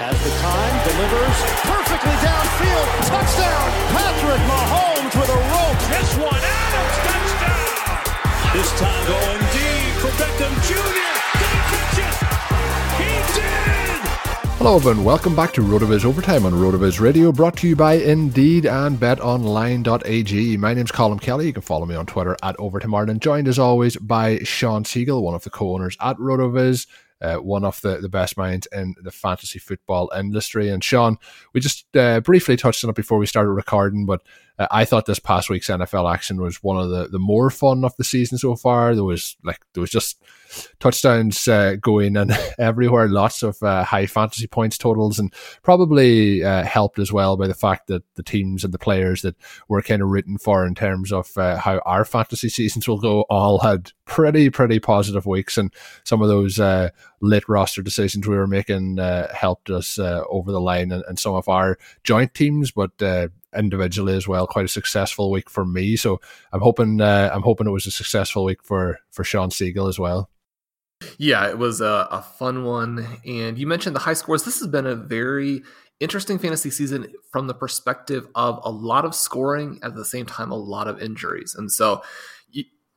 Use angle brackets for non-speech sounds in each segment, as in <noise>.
has the time, delivers perfectly downfield. Touchdown, Patrick Mahomes with a rope. This one, Adams, touchdown. This time going deep for Beckham Jr. Did he catch it? He did. Hello everyone, welcome back to RotoViz Overtime on RotoViz Radio, brought to you by Indeed and BetOnline.ag. My name's Colm Kelly. You can follow me on Twitter at Overtime Ireland. Joined as always by Shawn Siegele, one of the co-owners at RotoViz uh, one of the, the best minds in the fantasy football industry. And Shawn, we just uh, briefly touched on it before we started recording, but uh, I thought this past week's NFL action was one of the, the more fun of the season so far. There was like there was just touchdowns uh, going and <laughs> everywhere, lots of uh, high fantasy points totals, and probably uh, helped as well by the fact that the teams and the players that we're kind of rooting for in terms of uh, how our fantasy seasons will go all had pretty pretty positive weeks, and some of those uh, late roster decisions we were making uh, helped us over the line, and, and, some of our joint teams, but individually as well. Quite a successful week for me. So I'm hoping uh, I'm hoping it was a successful week for for Shawn Siegele as well. Yeah, it was a, a fun one. And you mentioned the high scores. This has been a very interesting fantasy season from the perspective of a lot of scoring at the same time a lot of injuries. And so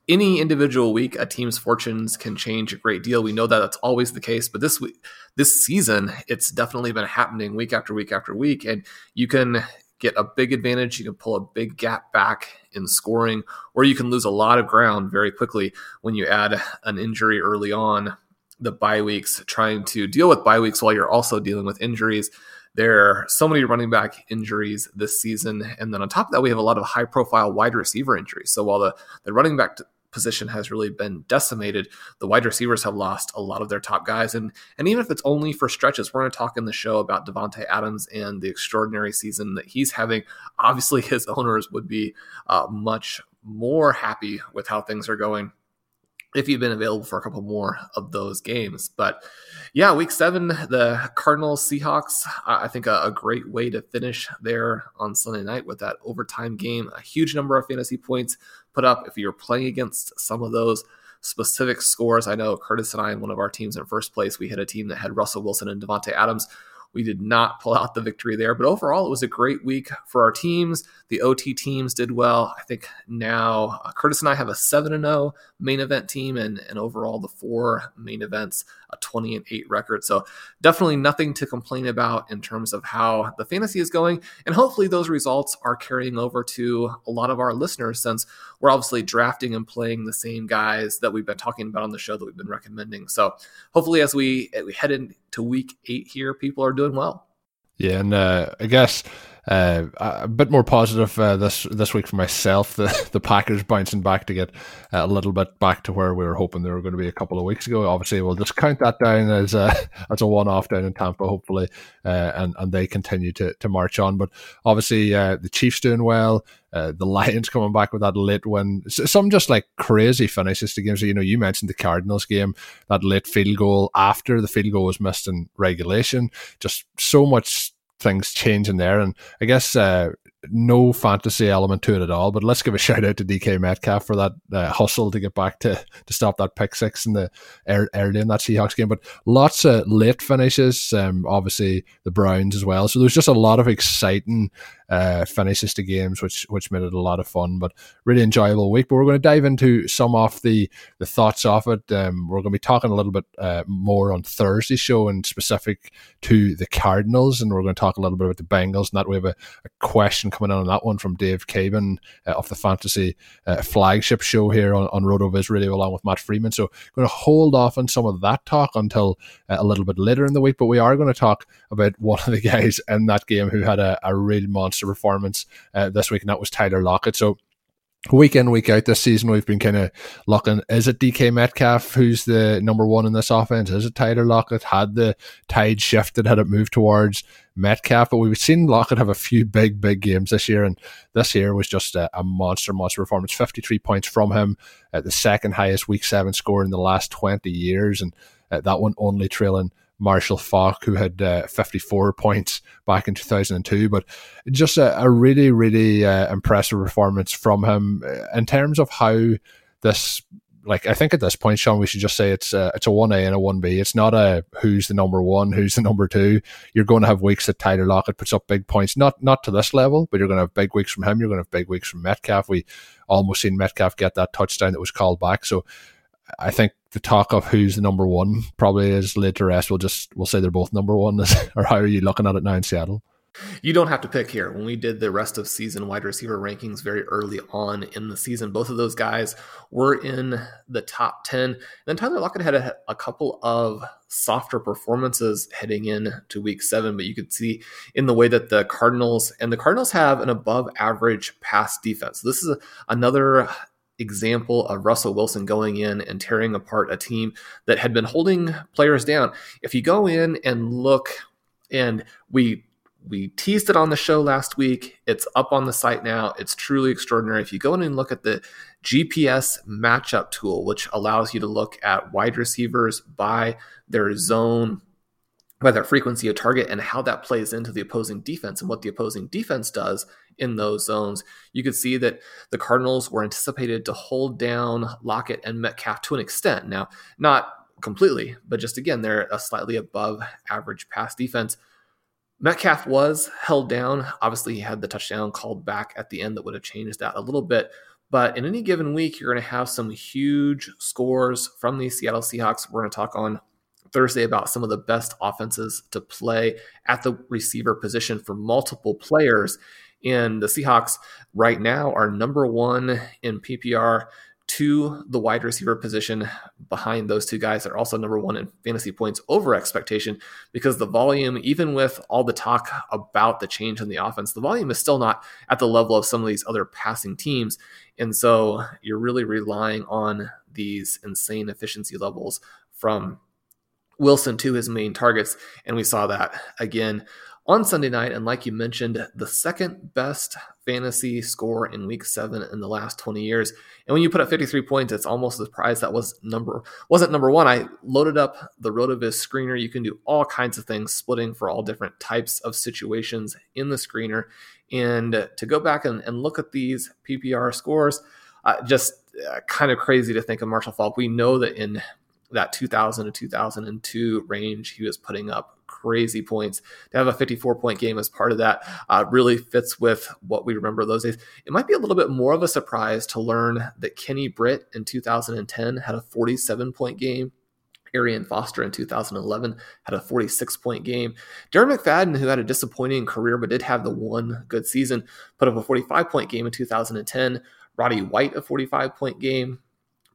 any individual week a team's fortunes can change a great deal. We know that that's always the case, but this week this season it's definitely been happening week after week after week and you can get a big advantage. You can pull a big gap back in scoring, or you can lose a lot of ground very quickly when you add an injury early on. The bye weeks, trying to deal with bye weeks while you're also dealing with injuries. There are so many running back injuries this season. And then on top of that, we have a lot of high profile wide receiver injuries. So while the, the running back position has really been decimated. The wide receivers have lost a lot of their top guys, and and even if it's only for stretches, we're going to talk in the show about Davante Adams and the extraordinary season that he's having. Obviously, <laughs> his owners would be uh, much more happy with how things are going if you've been available for a couple more of those games. But yeah, week seven, the Cardinals Seahawks, I think a, a, great way to finish there on Sunday night with that overtime game. A huge number of fantasy points put up. If you're playing against some of those specific scores, I know Curtis and I, in one of our teams in first place, we had a team that had Russell Wilson and Davante Adams. We did not pull out the victory there, but overall, it was a great week for our teams. The OT teams did well. I think now uh, Curtis and I have a 7 0 main event team, and, and overall, the four main events, a 20 and 8 record. So, definitely nothing to complain about in terms of how the fantasy is going. And hopefully, those results are carrying over to a lot of our listeners since we're obviously drafting and playing the same guys that we've been talking about on the show that we've been recommending. So, hopefully, as we, we head into week eight here, people are doing well. Yeah, and uh, I guess uh, a bit more positive uh, this this week for myself. <laughs> The the Packers bouncing back to get a little bit back to where we were hoping they were going to be a couple of weeks ago. Obviously, we'll just count that down as a <laughs> as a one off down in Tampa, hopefully, uh, and and they continue to to march on. But obviously, uh, the Chiefs doing well. Uh, the Lions coming back with that late win. Some just like crazy finishes to games. You know, you mentioned the Cardinals game, that late field goal after the field goal was missed in regulation. Just so much things changing there. And I guess uh, no fantasy element to it at all. But let's give a shout out to DK Metcalf for that uh, hustle to get back to to stop that pick six in the early in that Seahawks game. But lots of late finishes. Um, obviously the Browns as well. So there's just a lot of exciting uh, finishes to games, which which made it a lot of fun. But really enjoyable week. But we're going to dive into some of the the thoughts of it. Um, we're going to be talking a little bit uh, more on Thursday show and specific to the Cardinals, and we're going to talk a little bit about the Bengals. And that we have a, a question coming in on that one from Dave Caban uh, of the fantasy uh, flagship show here on, on RotoViz Radio along with Matt Freeman. So going to hold off on some of that talk until uh, a little bit later in the week, but we are going to talk about one of the guys in that game who had a, a real monster performance uh, this week, and that was Tyler Lockett. So week in week out this season we've been kind of looking is it DK Metcalf who's the number one in this offense? Is it Tyler Lockett? Had the tide shifted? Had it moved towards Metcalf? But we've seen Lockett have a few big big games this year and this year was just a, a monster monster performance. 53 points from him at the second highest week 7 score in the last 20 years and uh, that one only trailing Marshall Faulk, who had uh, 54 points back in 2002. But just a, a really, really uh, impressive performance from him uh, in terms of how this. Like I think at this point, Shawn, we should just say it's a, it's a one A and a one B. It's not a who's the number one, <laughs> who's the number two. You're going to have weeks that Tyler Lockett puts up big points, not not to this level, but you're going to have big weeks from him. You're going to have big weeks from Metcalf. We almost seen Metcalf get that touchdown that was called back. So I think the talk of who's the number one probably is laid to rest. We'll just we'll say they're both number one, <laughs> or how are you looking at it now in Seattle? You don't have to pick here. When we did the rest of season wide receiver rankings very early on in the season, both of those guys were in the top 10. And then Tyler Lockett had a, a couple of softer performances heading in to week seven, but you could see in the way that the Cardinals and the Cardinals have an above average pass defense. This is a, another example of Russell Wilson going in and tearing apart a team that had been holding players down. If you go in and look, and we we teased it on the show last week. It's up on the site now. It's truly extraordinary. If you go in and look at the GPS matchup tool, which allows you to look at wide receivers by their zone by their frequency of target and how that plays into the opposing defense and what the opposing defense does in those zones. You could see that the Cardinals were anticipated to hold down Lockett and Metcalf to an extent. Now, not completely, but just again, they're a slightly above average pass defense. Metcalf was held down. Obviously, he had the touchdown called back at the end that would have changed that a little bit. But in any given week, you're going to have some huge scores from the Seattle Seahawks. We're going to talk on Thursday about some of the best offenses to play at the receiver position for multiple players. And the Seahawks right now are number one in PPR to the wide receiver position behind those two guys. They're also number one in fantasy points over expectation because the volume, even with all the talk about the change in the offense, the volume is still not at the level of some of these other passing teams. And so you're really relying on these insane efficiency levels from Wilson to his main targets. And we saw that again on Sunday night. And like you mentioned, the second best fantasy score in week seven in the last 20 years. And when you put up 53 points, it's almost a surprise that was number wasn't number one. I loaded up the RotoViz screener. You can do all kinds of things, splitting for all different types of situations in the screener. And to go back and, and look at these PPR scores, uh, just uh, kind of crazy to think of Marshall Faulk. We know that in that 2000 to 2002 range, he was putting up crazy points. To have a 54 point game as part of that uh, really fits with what we remember those days. It might be a little bit more of a surprise to learn that Kenny Britt in 2010 had a 47 point game. Arian Foster in 2011 had a 46 point game. Darren McFadden, who had a disappointing career but did have the one good season, put up a 45 point game in 2010. Roddy White, a 45 point game.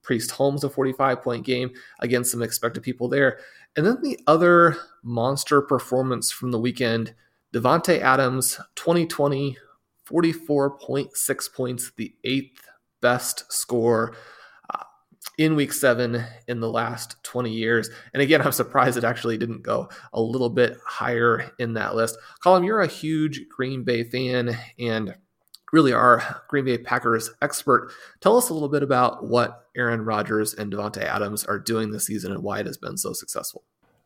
Priest Holmes, a 45 point game. Again, some expected people there. And then the other monster performance from the weekend Davante Adams, 2020, 44.6 points, the eighth best score uh, in week seven in the last 20 years. And again, I'm surprised it actually didn't go a little bit higher in that list. Colm, you're a huge Green Bay fan and really our Green Bay Packers expert. Tell us a little bit about what Aaron Rodgers and Davante Adams are doing this season and why it has been so successful.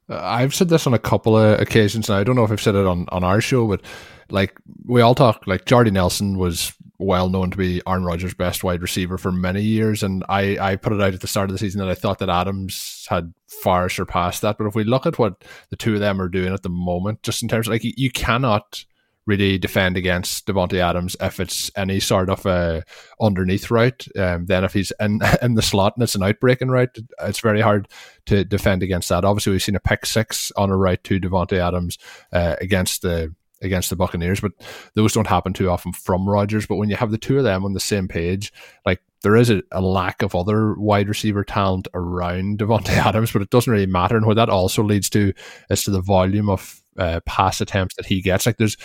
Uh, I've said this on a couple of occasions, and I don't know if I've said it on, on our show, but like we all talk, like Jordy Nelson was well known to be Aaron Rodgers' best wide receiver for many years, and I, I put it out at the start of the season that I thought that Adams had far surpassed that. But if we look at what the two of them are doing at the moment, just in terms of like you, you cannot really defend against Davante Adams if it's any sort of a underneath route. Um, then if he's in <laughs> in the slot and it's an outbreaking route, it's very hard to defend against that. Obviously, we've seen a pick six on a route to Davante Adams uh, against the against the Buccaneers, but those don't happen too often from Rodgers. But when you have the two of them on the same page, like there is a, a, lack of other wide receiver talent around Davante <laughs> Adams, but it doesn't really matter. And what that also leads to is to the volume of uh, pass attempts that he gets. Like there's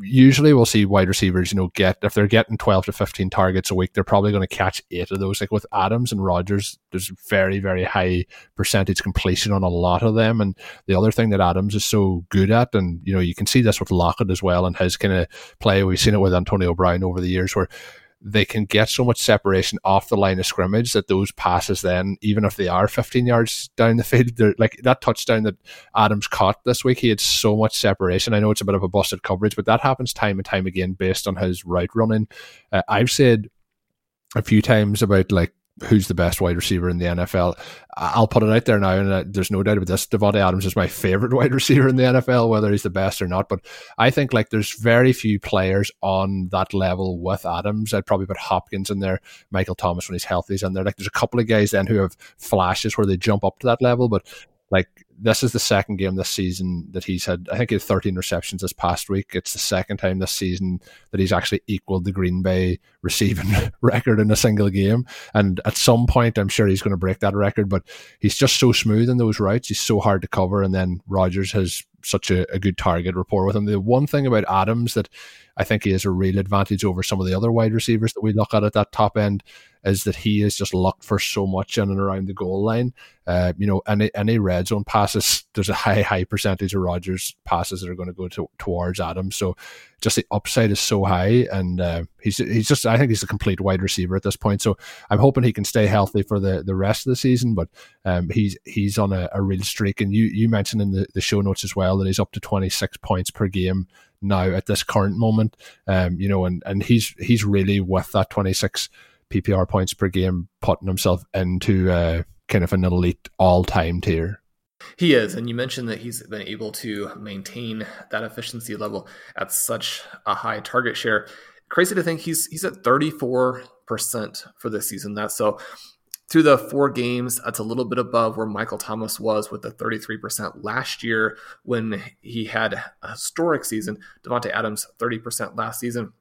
usually we'll see wide receivers, you know, get if they're getting 12 to 15 targets a week, they're probably going to catch eight of those. Like with Adams and Rodgers, there's very, very high percentage completion on a lot of them. And the other thing that Adams is so good at, and you know, you can see this with Lockett as well and his kind of play. We've seen it with Antonio Brown over the years where they can get so much separation off the line of scrimmage that those passes then, even if they are 15 yards down the field, they're like that touchdown that Adams caught this week, he had so much separation. I know it's a bit of a busted coverage, but that happens time and time again based on his route running. Uh, I've said a few times about like who's the best wide receiver in the NFL. I'll put it out there now, and there's no doubt about this. Davante Adams is my favorite <laughs> wide receiver in the NFL, whether he's the best or not. But I think like there's very few players on that level with Adams. I'd probably put Hopkins in there, Michael Thomas when he's healthy is in there. Like there's a couple of guys then who have flashes where they jump up to that level, but like this is the second game this season that he's had. I think he had 13 receptions this past week. It's the second time this season that he's actually equaled the Green Bay <laughs> receiving <laughs> record in a single game. And at some point, I'm sure he's going to break that record. But he's just so smooth in those routes. He's so hard to cover. And then Rodgers has such a, a good target rapport with him. The one thing about Adams that I think he has a real advantage over some of the other wide receivers that we look at at that top end is that he is just locked for so much in and around the goal line. Uh, you know, any any red zone passes, <laughs> there's a high high percentage of Rodgers passes that are going to go to, towards Adams. So just the upside is so high, and uh, he's he's just I think he's a complete wide receiver at this point. So I'm hoping he can stay healthy for the, the rest of the season. But um, he's he's on a, a real streak, and you you mentioned in the, the show notes as well that he's up to 26 points per game now at this current moment. Um, you know, and and he's he's really with that 26 PPR points per game, putting himself into uh, kind of an elite all time tier. He is, and you mentioned that he's been able to maintain that efficiency level at such a high target share. Crazy to think he's he's at 34% for this season. That's so through the four games, that's a little bit above where Michael Thomas was with the 33% last year when he had a historic season. Davante Adams, 30% last season.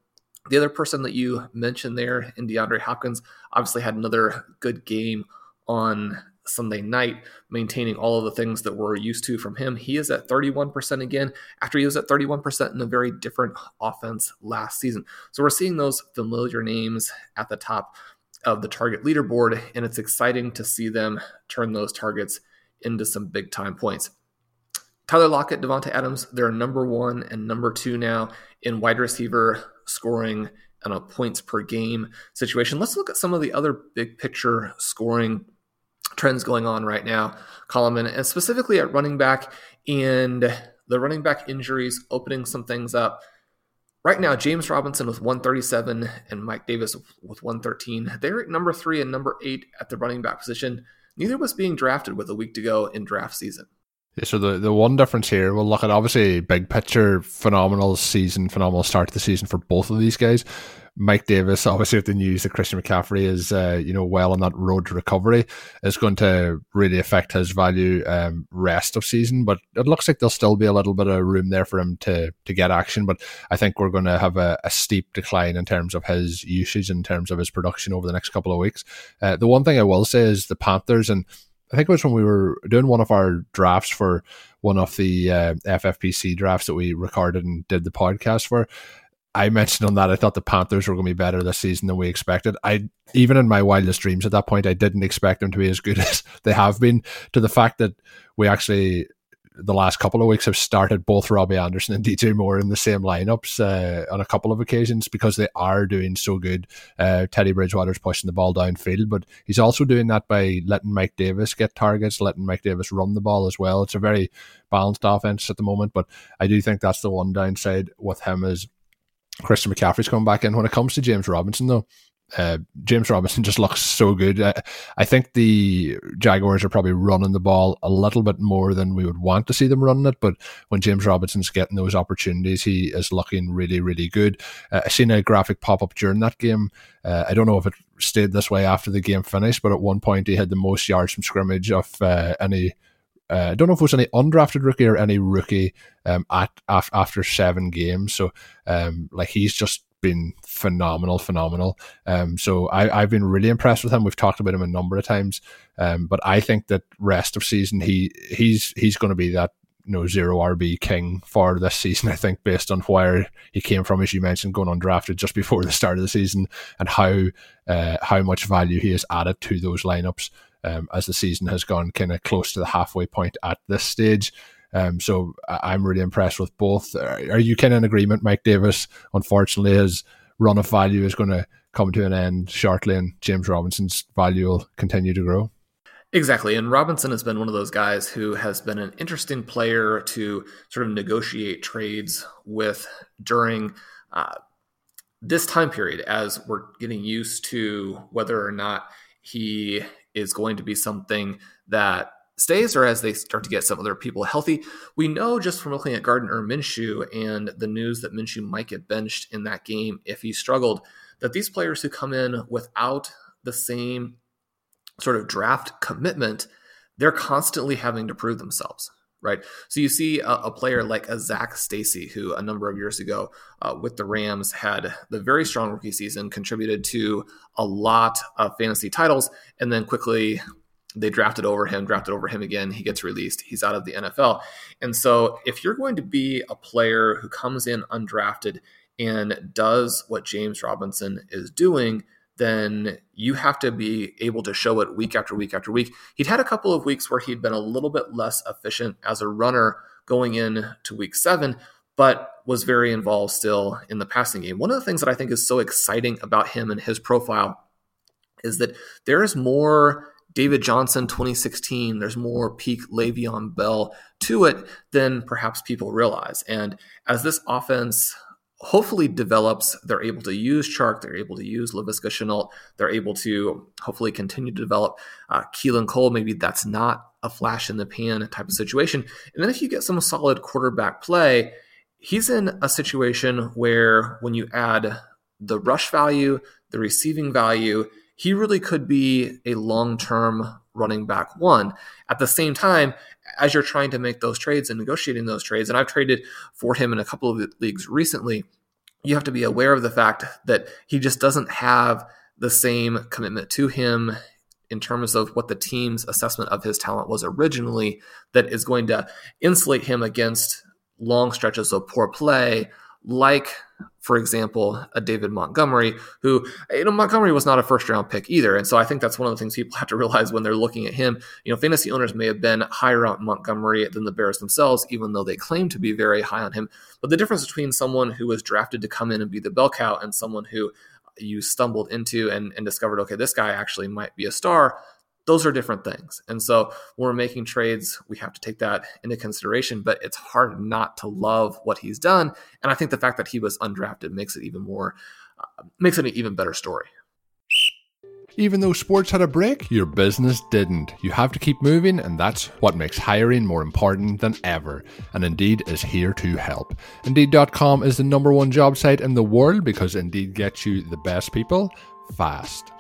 The other person that you mentioned there in DeAndre Hopkins obviously had another good game on Sunday night, maintaining all of the things that we're used to from him. He is at 31% again after he was at 31% in a very different offense last season. So we're seeing those familiar names at the top of the target leaderboard, and it's exciting to see them turn those targets into some big time points. Tyler Lockett, Davante Adams, they're number one and number two now in wide receiver scoring and a points per game situation. Let's look at some of the other big picture scoring trends going on right now, Colm, and specifically at running back and the running back injuries opening some things up. Right now, James Robinson with 137 and Mike Davis with 113. They're at number three and number eight at the running back position. Neither was being drafted with a week to go in draft season. Yeah, so the, the one difference here, we'll look at obviously big picture, phenomenal season, phenomenal start to the season for both of these guys. Mike Davis, obviously with the news that Christian McCaffrey is, uh, you know, well on that road to recovery, is going to really affect his value um, rest of season. But it looks like there'll still be a little bit of room there for him to to get action. But I think we're going to have a, a steep decline in terms of his usage, in terms of his production over the next couple of weeks. Uh, the one thing I will say is the Panthers and I think it was when we were doing one of our drafts for one of the uh, FFPC drafts that we recorded and did the podcast for. I mentioned on that I thought the Panthers were going to be better this season than we expected. I even in my wildest dreams at that point, I didn't expect them to be as good <laughs> as they have been. To the fact that we actually the last couple of weeks have started both Robbie Anderson and <laughs> DJ Moore in the same lineups uh, on a couple of occasions because they are doing so good. Uh, Teddy Bridgewater's pushing the ball downfield, but he's also doing that by letting Mike Davis get targets, letting Mike Davis run the ball as well. It's a very balanced offense at the moment, but I do think that's the one downside with him is Christian McCaffrey's coming back in. When it comes to James Robinson, though, uh, James Robinson <laughs> just looks so good. I, I, think the Jaguars are probably running the ball a little bit more than we would want to see them running it. But when James Robinson's getting those opportunities, he is looking really, really good. Uh, I seen a graphic pop up during that game. Uh, I don't know if it stayed this way after the game finished, but at one point he had the most yards from scrimmage of uh, any. Uh, I don't know if it was any undrafted rookie or any rookie um, at af- after seven games. So, um, like he's just been phenomenal, phenomenal. Um, so I, I've been really impressed with him. We've talked about him a number of times, um, but I think that rest of season he he's he's going to be that you know zero RB king for this season. I think based on where he came from, as you mentioned, going undrafted just before the start of the season, and how uh, how much value he has added to those lineups um, as the season has gone kind of close to the halfway point at this stage. Um, so I'm really impressed with both. Are you kind of in agreement, Mike Davis? Unfortunately, his run of value is going to come to an end shortly, and James Robinson's value will continue to grow. Exactly. And Robinson has been one of those guys who has been an interesting player to sort of negotiate trades with during uh, this time period as we're getting used to whether or not he is going to be something that stays or as they start to get some other people healthy. We know just from looking at Gardner Minshew and the news that Minshew might get benched in that game if he struggled, that these players who come in without the same sort of draft commitment, they're constantly having to prove themselves. Right. So you see a, a player like a Zac Stacy, who a number of years ago uh, with the Rams had the very strong rookie season, contributed to a lot of fantasy titles, and then quickly they drafted over him, drafted over him again. He gets released. He's out of the NFL. And so, if you're going to be a player who comes in undrafted and does what James Robinson is doing, then you have to be able to show it week after week after week. He'd had a couple of weeks where he'd been a little bit less efficient as a runner going in to week seven, but was very involved still in the passing game. One of the things that I think is so exciting about him and his profile is that there is more David Johnson 2016, there's more peak Le'Veon Bell to it than perhaps people realize. And as this offense hopefully develops, they're able to use Chark, they're able to use Laviska Shenault, they're able to hopefully continue to develop uh, Keelan Cole. Maybe that's not a flash in the pan type of situation. And then if you get some solid quarterback play, he's in a situation where when you add the rush value, the receiving value, he really could be a long term running back one. At the same time, as you're trying to make those trades and negotiating those trades, and I've traded for him in a couple of leagues recently, you have to be aware of the fact that he just doesn't have the same commitment to him in terms of what the team's assessment of his talent was originally that is going to insulate him against long stretches of poor play like for example, a David Montgomery, who, you know, Montgomery was not a first round pick either. And so I think that's one of the things people <laughs> have to realize when they're looking at him. You know, fantasy owners may have been higher on Montgomery than the Bears themselves, even though they claim to be very high on him. But the difference between someone who was drafted to come in and be the bell cow and someone who you stumbled into and, and discovered, okay, this guy actually might be a star, those are different things. And so when we're making trades, we have to take that into consideration, but it's hard not to love what he's done. And I think the fact that he was undrafted makes it even more, uh, makes it an even better story. Even though sports had a break, your business didn't. You have to keep moving, and that's what makes hiring more important than ever. And Indeed is here to help. Indeed.com is the number one job site in the world because Indeed gets you the best people fast.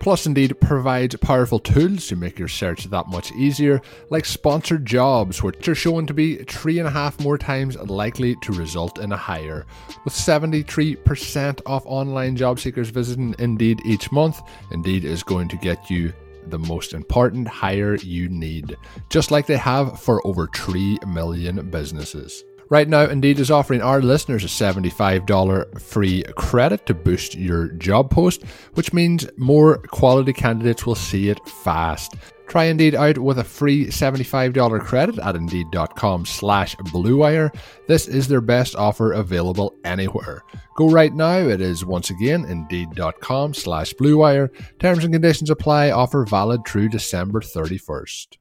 Plus, Indeed provides powerful tools to make your search that much easier, like sponsored jobs, which are shown to be three and a half more times likely to result in a hire. With 73% of online job seekers visiting Indeed each month, Indeed is going to get you the most important hire you need, just like they have for over 3 million businesses. Right now, Indeed is offering our listeners a $75 free credit to boost your job post, which means more quality candidates will see it fast. Try Indeed out with a free $75 credit at Indeed.com slash BlueWire. This is their best offer available anywhere. Go right now. It is once again Indeed.com slash BlueWire. Terms and conditions apply. Offer valid through December 31st.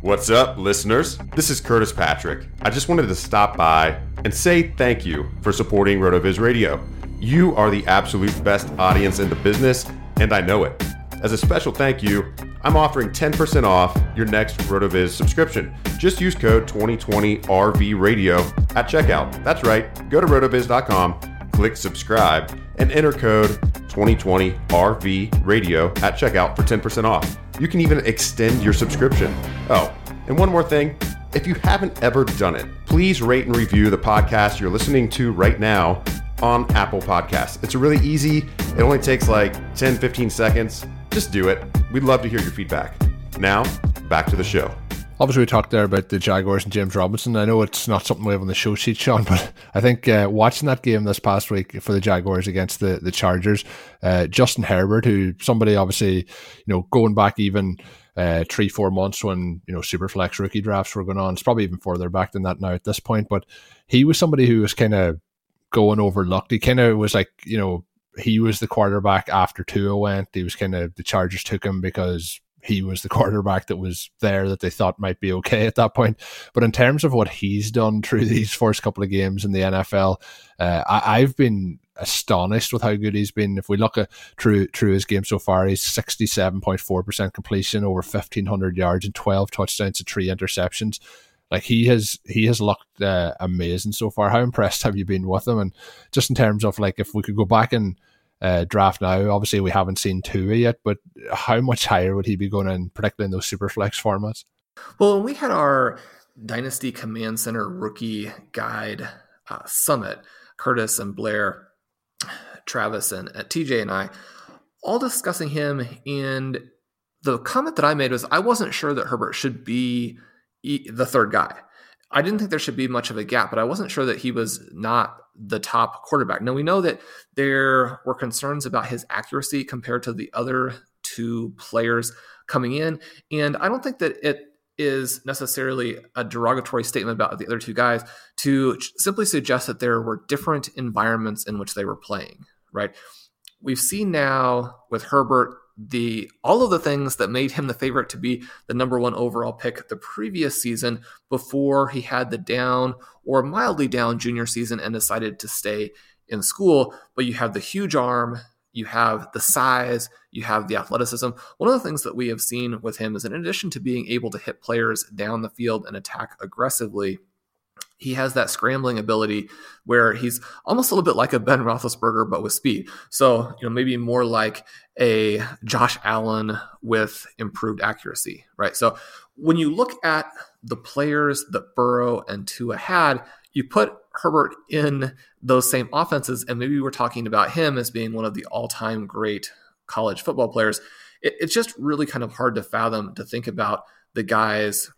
What's up, listeners? This is Curtis Patrick. I just wanted to stop by and say thank you for supporting RotoViz Radio. You are the absolute best audience in the business, and I know it. As a special thank you, I'm offering 10% off your next RotoViz subscription. Just use code 2020RV Radio at checkout. That's right. Go to rotoviz.com, click subscribe, and enter code 2020RV Radio at checkout for 10% off. You can even extend your subscription. Oh, and one more thing. If you haven't ever done it, please rate and review the podcast you're listening to right now on Apple Podcasts. It's really easy. It only takes like 10, 15 seconds. Just do it. We'd love to hear your feedback. Now, back to the show. Obviously, we talked there about the Jaguars and James Robinson. I know it's not something we have on the show sheet, Shawn, <laughs> but I think uh, watching that game this past week for the Jaguars against the the Chargers, uh, Justin Herbert, who somebody obviously, you know, going back even uh, three four months when you know Superflex rookie drafts were going on, it's probably even further back than that now at this point. But he was somebody who was kind of going overlooked. He kind of was like, you know, he was the quarterback after Tua went. He was kind of the Chargers took him because he was the <laughs> quarterback that was there that they thought might be okay at that point. But in terms of what he's done through <laughs> these first couple of games in the NFL, uh, I, have been astonished with how good he's been. If we look at through through his game so far, he's sixty seven point four percent completion, over fifteen hundred yards, and twelve touchdowns and three interceptions. Like he has he has looked uh, amazing so far. How impressed have you been with him? And just in terms of like if we could go back and uh, draft now, obviously we haven't seen Tua yet, but how much higher would he be going in, particularly in those super flex formats? Well, when we had our Dynasty Command Center rookie guide uh, summit, Curtis and Blair, Travis and uh, TJ and I all discussing him and the comment that I made was I wasn't sure that Herbert should be the third guy. I didn't think there should be much of a gap, but I wasn't sure that he was not the top quarterback. Now we know that there were concerns about his accuracy compared to the other two players coming in, and I don't think that it is necessarily a derogatory statement about the other two guys to simply suggest that there were different environments in which they were playing, right? We've seen now with Herbert the all of the things that made him the favorite to be the number one overall pick the previous season before he had the down or mildly down junior season and decided to stay in school. But you have the huge arm, you have the size, you have the athleticism. One of the things that we have seen with him is in addition to being able to hit players down the field and attack aggressively, he has that scrambling ability where he's almost a little bit like a Ben Roethlisberger, but with speed. So, you know, maybe more like a Josh Allen with improved accuracy, right? So, when you look at the players that Burrow and Tua had, you put Herbert in those same offenses, and maybe we're talking about him as being one of the all time great college football players. It, it's just really kind of hard to fathom to think about the guys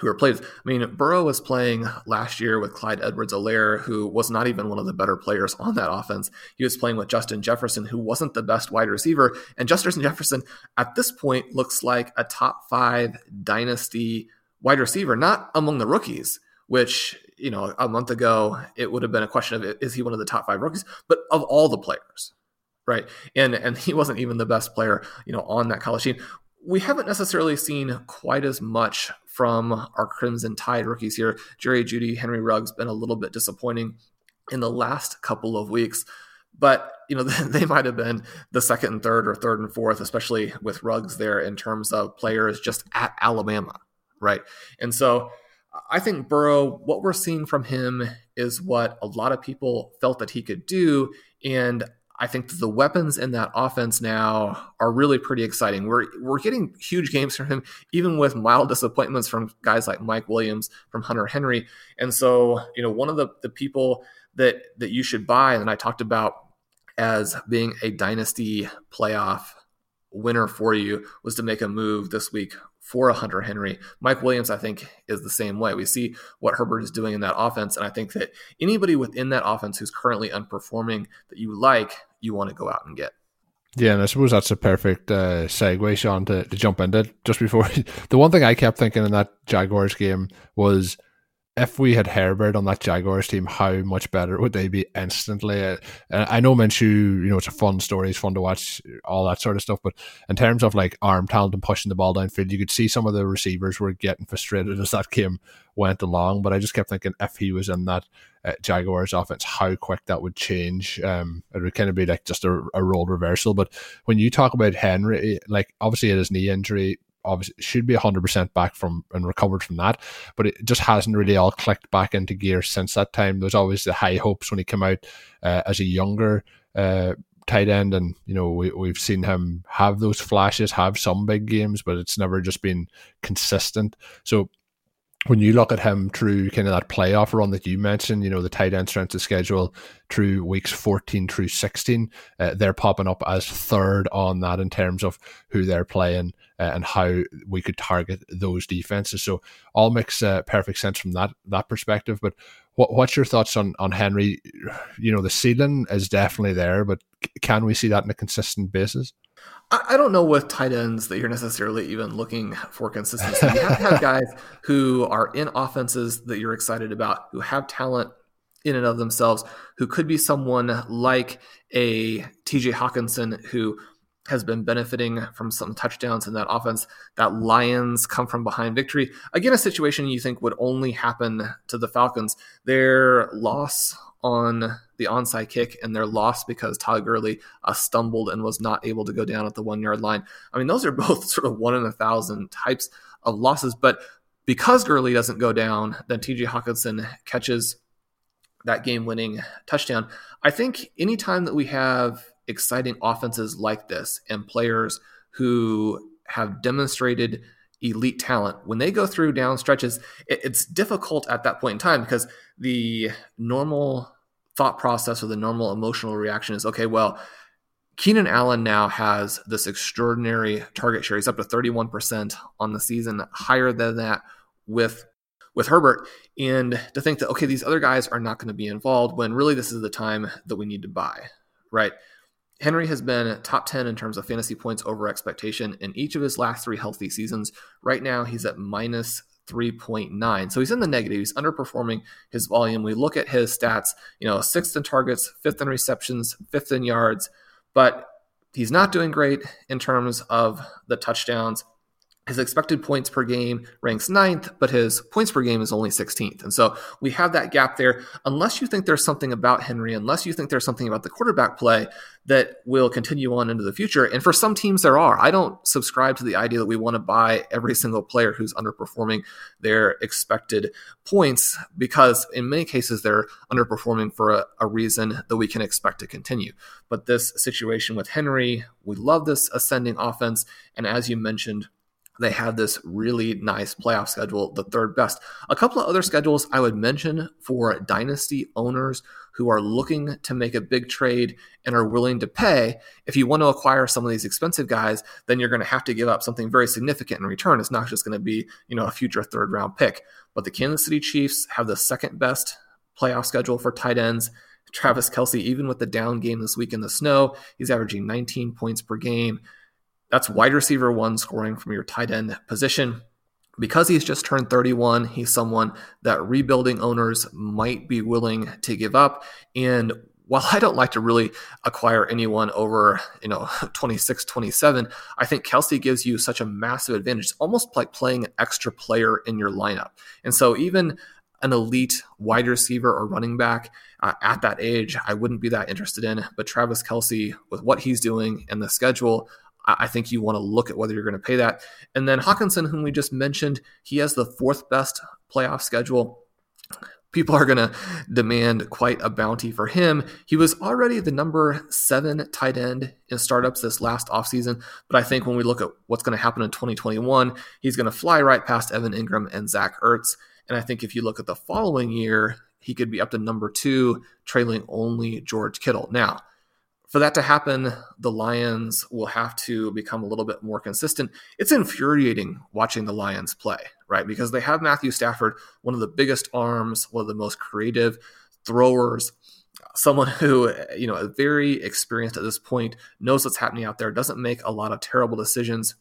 who are played. I mean, Burrow was playing last year with Clyde Edwards-Helaire, who was not even one of the better players on that offense. He was playing with Justin Jefferson, who wasn't the best wide receiver. And Justin Jefferson, at this point, looks like a top five dynasty wide receiver, not among the rookies, which, you know, a month ago, it would have been a question of is he one of the top five rookies, but of all the players. Right. And and he wasn't even the best player, you know, on that college team we haven't necessarily seen quite as much from our Crimson Tide rookies here. Jerry Jeudy, Henry Ruggs been a little bit disappointing in the last couple of weeks. but you know <laughs> they might have been the second and third or third and fourth, especially with Ruggs there in terms of players just at Alabama, right? And so I think Burrow, what we're seeing from him is what a lot of people felt that he could do, and I think the weapons in that offense now are really pretty exciting. We're we're getting huge games from him, even with mild disappointments from guys like Mike Williams, from Hunter Henry. And so, you know, one of the, the people that that you should buy, and I talked about as being a dynasty playoff winner for you was to make a move this week for a Hunter Henry. Mike Williams, I think, is the same way. We see what Herbert is doing in that offense, and I think that anybody within that offense who's currently unperforming that you like, you want to go out and get. Yeah, and I suppose that's a perfect uh, segue, Shawn, to, to jump into just before. <laughs> the one thing I kept thinking in that Jaguars game was if we had Herbert on that Jaguars team, how much better would they be instantly? Uh, I know Minshew, you know, it's a fun story, it's fun to watch, all that sort of stuff. But in terms of like arm talent and pushing the ball downfield, you could see some of the receivers were getting frustrated <laughs> as that game went along. But I just kept thinking if he was in that uh, Jaguars offense, how quick that would change. Um, it would kind of be like just a, a role reversal. But when you talk about Henry, like obviously it is knee injury, obviously should be 100% back from and recovered from that but it just hasn't really all clicked back into gear since that time. There's always the high hopes when he came out uh, as a younger uh, tight end and you know we, we've seen him have those flashes have some big games but it's never just been consistent. So when you look at him through kind of that playoff run that you mentioned, you know, the tight end strength of schedule through weeks 14 through 16, uh, they're popping up as third on that in terms of who they're playing uh, and how we could target those defenses. So all makes uh, perfect sense from that that perspective. But what, what's your thoughts on on Henry? You know, the ceiling is definitely there, but can we see that on a consistent basis? I don't know with tight ends that you're necessarily even looking for consistency. You have to have <laughs> guys who are in offenses that you're excited about, who have talent in and of themselves, who could be someone like a TJ Hockenson who has been benefiting from some touchdowns in that offense. That Lions come from behind victory. Again, a situation you think would only happen to the Falcons. Their loss on the onside kick and their loss because Todd Gurley uh, stumbled and was not able to go down at the one yard line. I mean, those are <laughs> both sort of one in a thousand types of losses. But because Gurley doesn't go down, then TJ Hockenson catches that game winning touchdown. I think anytime that we have exciting offenses like this and players who have demonstrated elite talent, when they go through down stretches, it's difficult at that point in time because the normal thought process or the normal emotional reaction is okay, well, Keenan Allen now has this extraordinary target share. He's up to 31% on the season, higher than that with with Herbert. And to think that okay, these other guys are not going to be involved when really this is the time that we need to buy, right? Henry has been top 10 in terms of fantasy points over expectation in each of his last three healthy seasons. Right now, he's at minus 3.9. So he's in the negative. He's underperforming his volume. We look at his stats, you know, sixth in targets, fifth in receptions, fifth in yards, but he's not doing great in terms of the touchdowns. His expected points per game ranks ninth, but his points per game is only 16th. And so we have that gap there. Unless you think there's something about Henry, unless you think there's something about the quarterback play that will continue on into the future. And for some teams, there are. I don't subscribe to the idea that we want to buy every single player who's underperforming their expected points because in many cases they're underperforming for a, a reason that we can expect to continue. But this situation with Henry, we love this ascending offense. And as you mentioned, they have this really nice playoff schedule, the third best. A couple of other schedules I would mention for dynasty owners who are looking to make a big trade and are willing to pay. If you want to acquire some of these expensive guys, then you're going to have to give up something very significant in return. It's not just going to be, you know, a future third round pick. But the Kansas City Chiefs have the second best playoff schedule for tight ends. Travis Kelce, even with the down game this week in the snow, he's averaging 19 points per game. That's wide receiver one scoring from your tight end position. Because he's just turned 31, he's someone that rebuilding owners might be willing to give up. And while I don't like to really acquire anyone over, you know, <laughs> 26, 27, I think Kelce gives you such a massive advantage. It's almost like playing an extra player in your lineup. And so even an elite wide receiver or running back uh, at that age, I wouldn't be that interested in. But Travis Kelce, with what he's doing and the schedule, I think you want to look at whether you're going to pay that. And then Hockenson, whom we just mentioned, he has the fourth best playoff schedule people are going to demand quite a bounty for him. He was already the number seven tight end in startups this last offseason, but I think when we look at what's going to happen in 2021, he's going to fly right past Evan Engram and Zach Ertz. And I think if you look at the following year, he could be up to number two, trailing only George Kittle. Now, for that to happen, the Lions will have to become a little bit more consistent. It's infuriating watching the Lions play, right? Because they have Matthew Stafford, one of the biggest arms, one of the most creative throwers, someone who, you know, very experienced at this point, knows what's happening out there, doesn't make a lot of terrible decisions.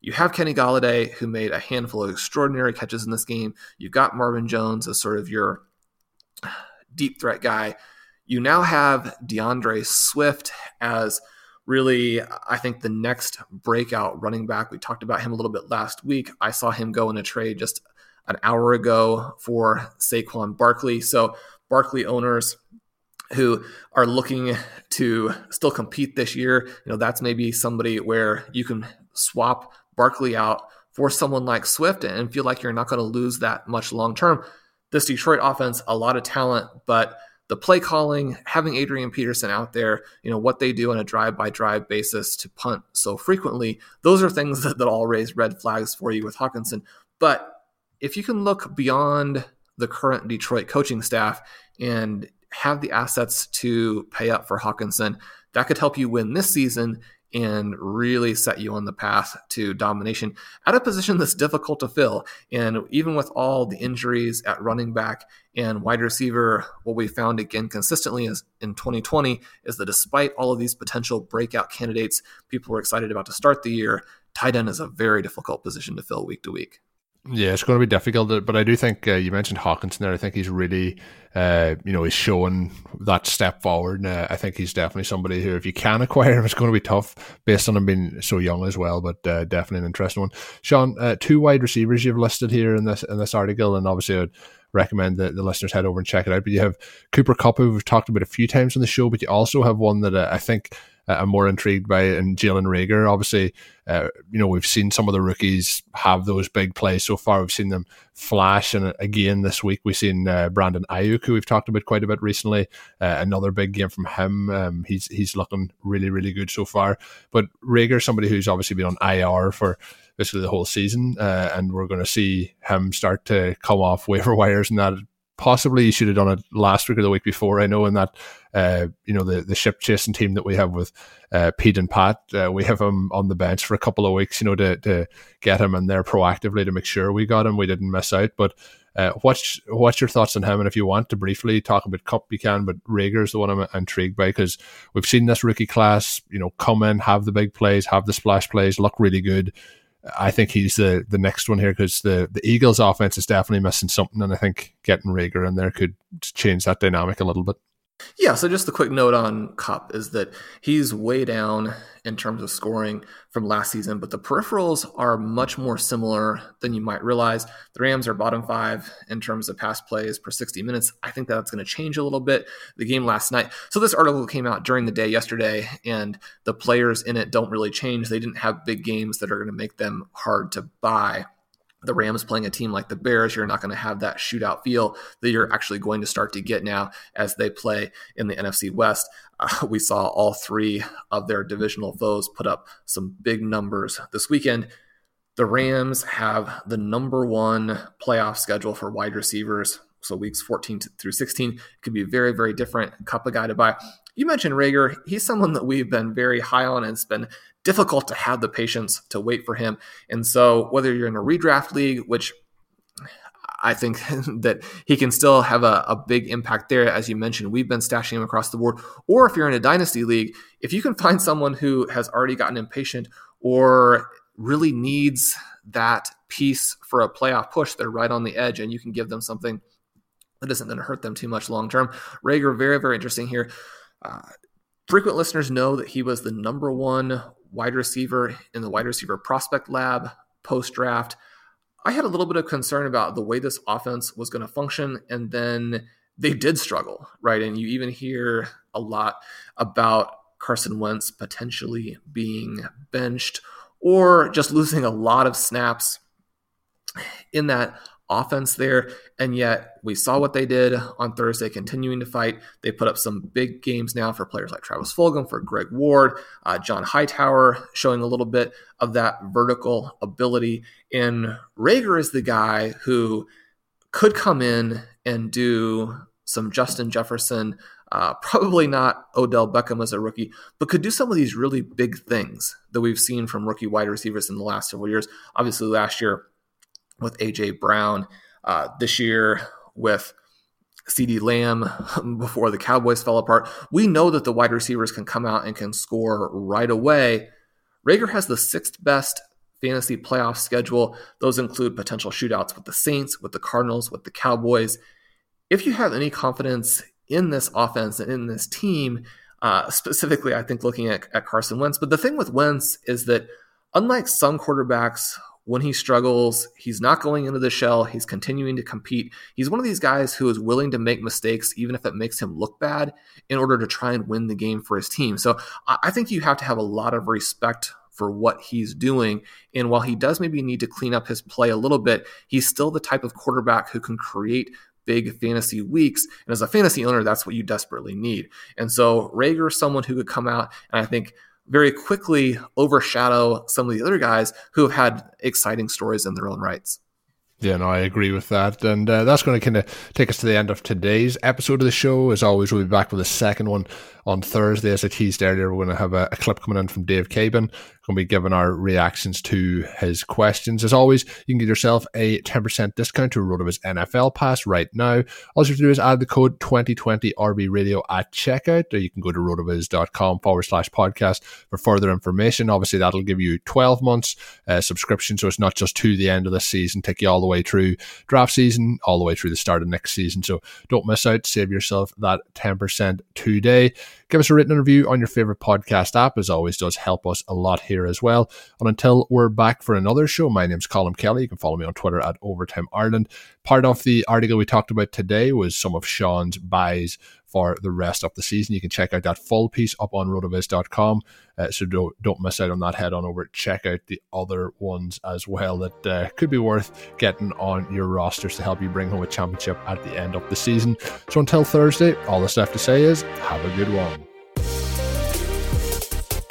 You have Kenny Golladay, who made a handful of extraordinary catches in this game. You've got Marvin Jones as sort of your deep threat guy you now have DeAndre Swift as really, I think, the next breakout running back. We talked about him a little bit last week. I saw him go in a trade just an hour ago for Saquon Barkley. So, Barkley owners who are looking to still compete this year, you know, that's maybe somebody where you can swap Barkley out for someone like Swift and feel like you're not going to lose that much long term. This Detroit offense, a lot of talent, but the play calling, having Adrian Peterson out there, you know, what they do on a drive by drive basis to punt so frequently, those are things <laughs> that, that all raise red flags for you with Hockenson. But if you can look beyond the current Detroit coaching staff and have the assets to pay up for Hockenson, that could help you win this season and really set you on the path to domination at a position that's difficult to fill. And even with all the injuries at running back and wide receiver, what we found again consistently is in 2020 is that despite all of these potential breakout candidates people were excited about to start the year, tight end is a very difficult position to fill week to week. Yeah, it's going to be difficult, but I do think uh, you mentioned Hockenson there. I think he's really, uh, you know, he's showing that step forward. And uh, I think he's definitely somebody who, if you can acquire him, it's going to be tough based on him being so young as well. But uh, definitely an interesting one. Shawn, uh, two wide receivers you've listed here in this in this article, and obviously I'd recommend that the listeners head over and check it out. But you have Cooper Kupp, who we've talked about a few times on the show, but you also have one that uh, I think uh, I'm more intrigued by and Jalen Reagor, Obviously, uh, you know, we've seen some of the rookies have those big plays so far. We've seen them flash. And again, this week, we've seen uh, Brandon Aiyuk, who we've talked about quite a bit recently. Uh, another big game from him. Um, he's, he's looking really, really good so far. But Reagor, somebody who's obviously been on IR for basically the whole season. Uh, and we're going to see him start to come off <laughs> waiver wires and that possibly you should have done it last week or the week before. I know in that uh, you know the the ship chasing team that we have with uh, Pete and Pat, uh, we have him on the bench for a couple of weeks, you know, to to get him in there proactively to make sure we got him, we didn't miss out. But uh, what's what's your thoughts on him? And if you want to briefly talk about Kupp, you can. But Reagor is the one I'm intrigued by because we've seen this rookie class, you know, come in, have the big plays, have the splash plays, look really good. I think he's the the next one here because the the Eagles' offense is definitely missing something, and I think getting Reagor in there could change that dynamic a little bit. Yeah, so just a quick note on Kupp is that he's way down in terms of scoring from last season, but the peripherals are much more similar than you might realize. The Rams are bottom five in terms of pass plays per 60 minutes. I think that's going to change a little bit. The game last night. So this article came out during the day yesterday, and the players in it don't really change. They didn't have big games that are going to make them hard to buy the Rams playing a team like the Bears, you're not going to have that shootout feel that you're actually going to start to get now as they play in the NFC West. <laughs> Uh, we saw all three of their divisional foes put up some big numbers this weekend. The Rams have the number one playoff schedule for wide receivers. So weeks 14 through 16 could be a very, very different. Kupp of guy to buy. You mentioned Reagor. He's someone that we've been very high on and it's been difficult to have the patience to wait for him. And so, whether you're in a redraft league, which I think <laughs> that he can still have a, a, big impact there. As you mentioned, we've been stashing him across the board. Or if you're in a dynasty league, if you can find someone who has already gotten impatient or really needs that piece for a playoff push, they're right on the edge, and you can give them something that isn't going to hurt them too much long term. Reagor, very, very interesting here. Uh, frequent listeners know that he was the number one wide receiver in the wide receiver prospect lab post draft. I had a little bit of concern about the way this offense was going to function. And then they did struggle, right? And you even hear a lot about Carson Wentz potentially being benched or just losing a lot of snaps in that offense there. And yet we saw what they did on Thursday, continuing to fight. They put up some big games now for players like Travis Fulgham, for Greg Ward, uh, John Hightower, showing a little bit of that vertical ability. And Reagor is the guy who could come in and do some Justin Jefferson, uh, probably not Odell Beckham as a rookie, but could do some of these really big things that we've seen from rookie wide receivers in the last several years. Obviously, last year with AJ Brown, uh, this year with CeeDee Lamb <laughs> before the Cowboys fell apart. We know that the wide receivers can come out and can score right away. Reagor has the sixth best fantasy playoff schedule. Those include potential shootouts with the Saints, with the Cardinals, with the Cowboys. If you have any confidence in this offense and in this team, uh, specifically, I think looking at, at Carson Wentz, but the thing with Wentz is that unlike some quarterbacks when he struggles, he's not going into the shell. He's continuing to compete. He's one of these guys who is willing to make mistakes, even if it makes him look bad, in order to try and win the game for his team. So I think you have to have a lot of respect for what he's doing. And while he does maybe need to clean up his play a little bit, he's still the type of quarterback who can create big fantasy weeks. And as a fantasy owner, that's what you desperately need. And so Reagor is someone who could come out and I think very quickly overshadow some of the other guys who have had exciting stories in their own rights. Yeah, no, I agree with that. And uh, that's going to kind of take us to the end of today's episode of the show. As always, we'll be back with a second one on Thursday. As I teased earlier, we're going to have a, a clip coming in from Dave Cabin going to be giving our reactions to his questions. As always, you can get yourself a 10% discount to RotoViz NFL Pass right now. All you have to do is add the code 2020 RV Radio at checkout, or you can go to rotoviz.com forward slash podcast for further information. Obviously, that'll give you 12 months uh, subscription, so it's not just to the end of the season, take you all the way through draft season, all the way through the start of next season. So don't miss out, save yourself that 10% today. Give us a written review on your favorite podcast app, as always, does help us a lot here as well. And until we're back for another show, my name's Colm Kelly. You can follow me on Twitter at Overtime Ireland. Part of the article we talked about today was some of Shawn's buys for the rest of the season. You can check out that full piece up on rotoviz.com. Uh, so don't, don't miss out on that. Head on over, check out the other ones as well that uh, could be worth getting on your rosters to help you bring home a championship at the end of the season. So until Thursday, all that's left to say is have a good one.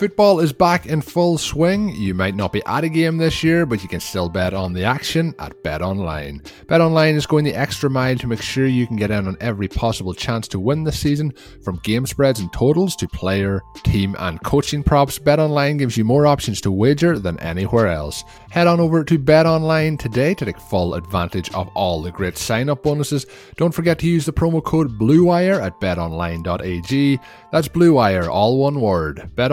Football is back in full swing. You might not be at a game this year, but you can still bet on the action at Bet Online. Bet Online is going the extra mile to make sure you can get in on every possible chance to win this season, from game spreads and totals to player, team, and coaching props. Bet Online gives you more options to wager than anywhere else. Head on over to Bet Online today to take full advantage of all the great sign-up bonuses. Don't forget to use the promo code BlueWire at betonline.ag. That's BlueWire, all one word. Bet